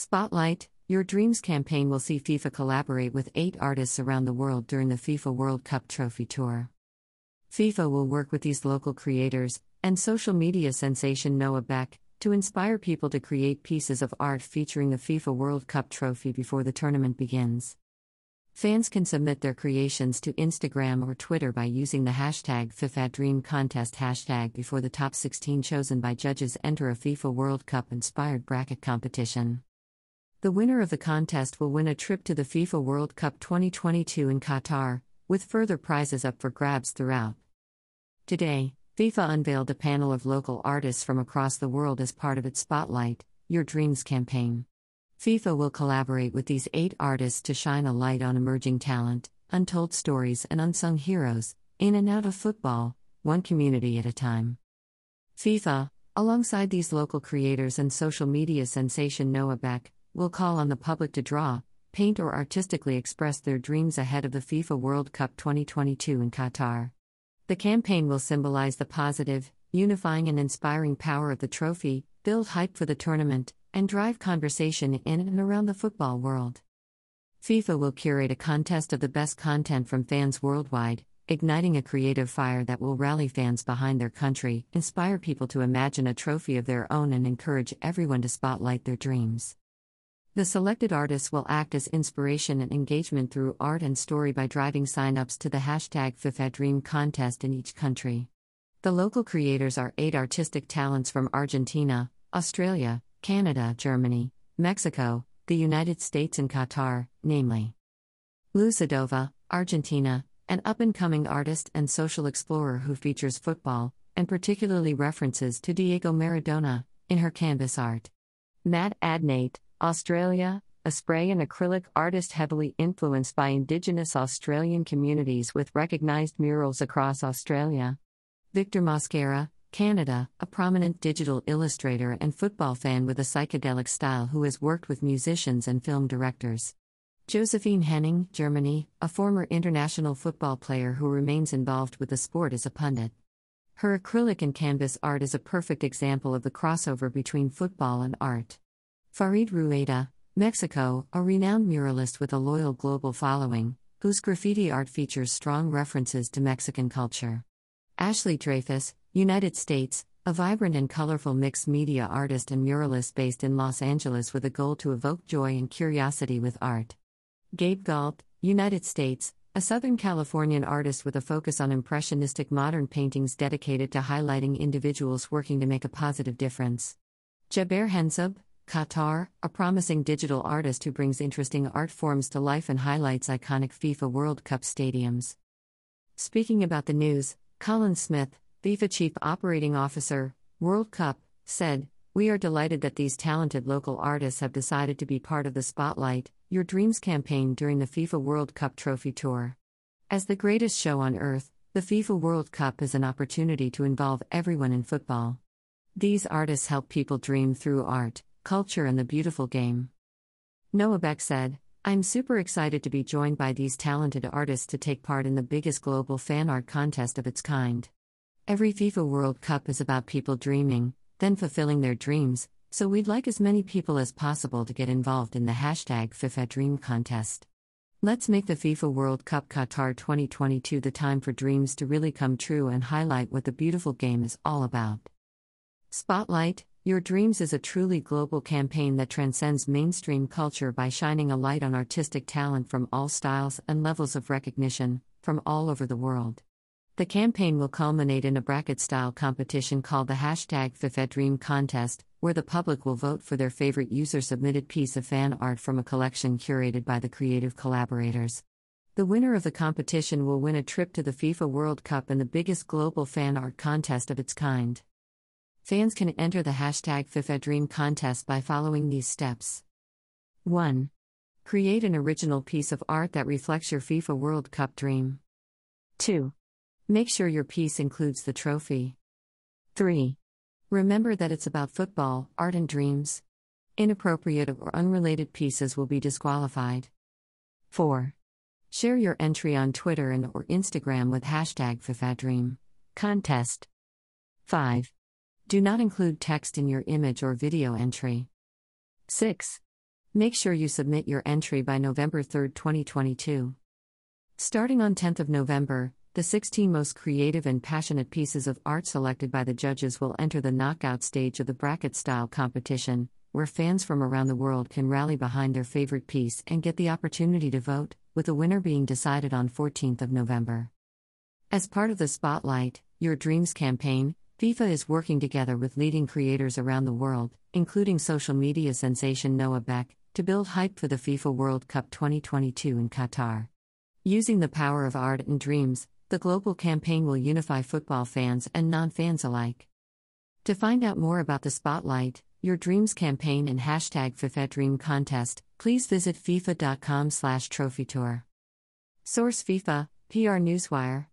Spotlight Your Dreams campaign will see FIFA collaborate with eight artists around the world during the FIFA World Cup Trophy Tour. FIFA will work with these local creators and social media sensation Noah Beck to inspire people to create pieces of art featuring the FIFA World Cup trophy before the tournament begins. Fans can submit their creations to Instagram or Twitter by using the hashtag FIFA Dream Contest hashtag before the top 16 chosen by judges enter a FIFA World Cup inspired bracket competition. The winner of the contest will win a trip to the FIFA World Cup 2022 in Qatar, with further prizes up for grabs throughout. Today, FIFA unveiled a panel of local artists from across the world as part of its Spotlight Your Dreams campaign. FIFA will collaborate with these eight artists to shine a light on emerging talent, untold stories, and unsung heroes, in and out of football, one community at a time. FIFA, alongside these local creators and social media sensation Noah Beck, will call on the public to draw, paint, or artistically express their dreams ahead of the FIFA World Cup 2022 in Qatar. The campaign will symbolize the positive, unifying, and inspiring power of the trophy, build hype for the tournament, and drive conversation in and around the football world. FIFA will curate a contest of the best content from fans worldwide, igniting a creative fire that will rally fans behind their country, inspire people to imagine a trophy of their own, and encourage everyone to spotlight their dreams. The selected artists will act as inspiration and engagement through art and story by driving sign-ups to the hashtag FIFA Dream contest in each country. The local creators are eight artistic talents from Argentina, Australia, Canada, Germany, Mexico, the United States, and Qatar, namely Lucidova, Argentina, an up and coming artist and social explorer who features football, and particularly references to Diego Maradona, in her canvas art. Matt Adnate, Australia, a spray and acrylic artist heavily influenced by Indigenous Australian communities with recognised murals across Australia. Victor Mosquera, Canada, a prominent digital illustrator and football fan with a psychedelic style who has worked with musicians and film directors. Josephine Henning, Germany, a former international football player who remains involved with the sport as a pundit. Her acrylic and canvas art is a perfect example of the crossover between football and art. Farid Rueda, Mexico, a renowned muralist with a loyal global following, whose graffiti art features strong references to Mexican culture. Ashley Dreyfus, United States, a vibrant and colorful mixed media artist and muralist based in Los Angeles with a goal to evoke joy and curiosity with art. Gabe Gault, United States, a Southern Californian artist with a focus on impressionistic modern paintings dedicated to highlighting individuals working to make a positive difference. Jaber Hensab, Qatar, a promising digital artist who brings interesting art forms to life and highlights iconic FIFA World Cup stadiums. Speaking about the news, Colin Smith, FIFA Chief Operating Officer, World Cup, said, We are delighted that these talented local artists have decided to be part of the Spotlight, Your Dreams campaign during the FIFA World Cup Trophy Tour. As the greatest show on earth, the FIFA World Cup is an opportunity to involve everyone in football. These artists help people dream through art, culture, and the beautiful game. Noah Beck said, I'm super excited to be joined by these talented artists to take part in the biggest global fan art contest of its kind. Every FIFA World Cup is about people dreaming, then fulfilling their dreams, so we'd like as many people as possible to get involved in the hashtag FIFA Dream Contest. Let's make the FIFA World Cup Qatar 2022 the time for dreams to really come true and highlight what the beautiful game is all about. Spotlight Your Dreams is a truly global campaign that transcends mainstream culture by shining a light on artistic talent from all styles and levels of recognition, from all over the world. The campaign will culminate in a bracket style competition called the hashtag FIFA Dream Contest, where the public will vote for their favorite user submitted piece of fan art from a collection curated by the creative collaborators. The winner of the competition will win a trip to the FIFA World Cup and the biggest global fan art contest of its kind. Fans can enter the hashtag FIFA Dream Contest by following these steps 1. Create an original piece of art that reflects your FIFA World Cup dream. 2. Make sure your piece includes the trophy. 3. Remember that it's about football, art, and dreams. Inappropriate or unrelated pieces will be disqualified. 4. Share your entry on Twitter and or Instagram with hashtag FIFADream. Contest. 5. Do not include text in your image or video entry. 6. Make sure you submit your entry by November 3, 2022. Starting on 10th of November, the 16 most creative and passionate pieces of art selected by the judges will enter the knockout stage of the bracket style competition, where fans from around the world can rally behind their favorite piece and get the opportunity to vote, with the winner being decided on 14th of November. As part of the Spotlight, Your Dreams campaign, FIFA is working together with leading creators around the world, including social media sensation Noah Beck, to build hype for the FIFA World Cup 2022 in Qatar. Using the power of art and dreams, the global campaign will unify football fans and non fans alike. To find out more about the Spotlight, Your Dreams campaign and hashtag FIFA Dream Contest, please visit FIFA.com slash trophy tour. Source FIFA, PR Newswire.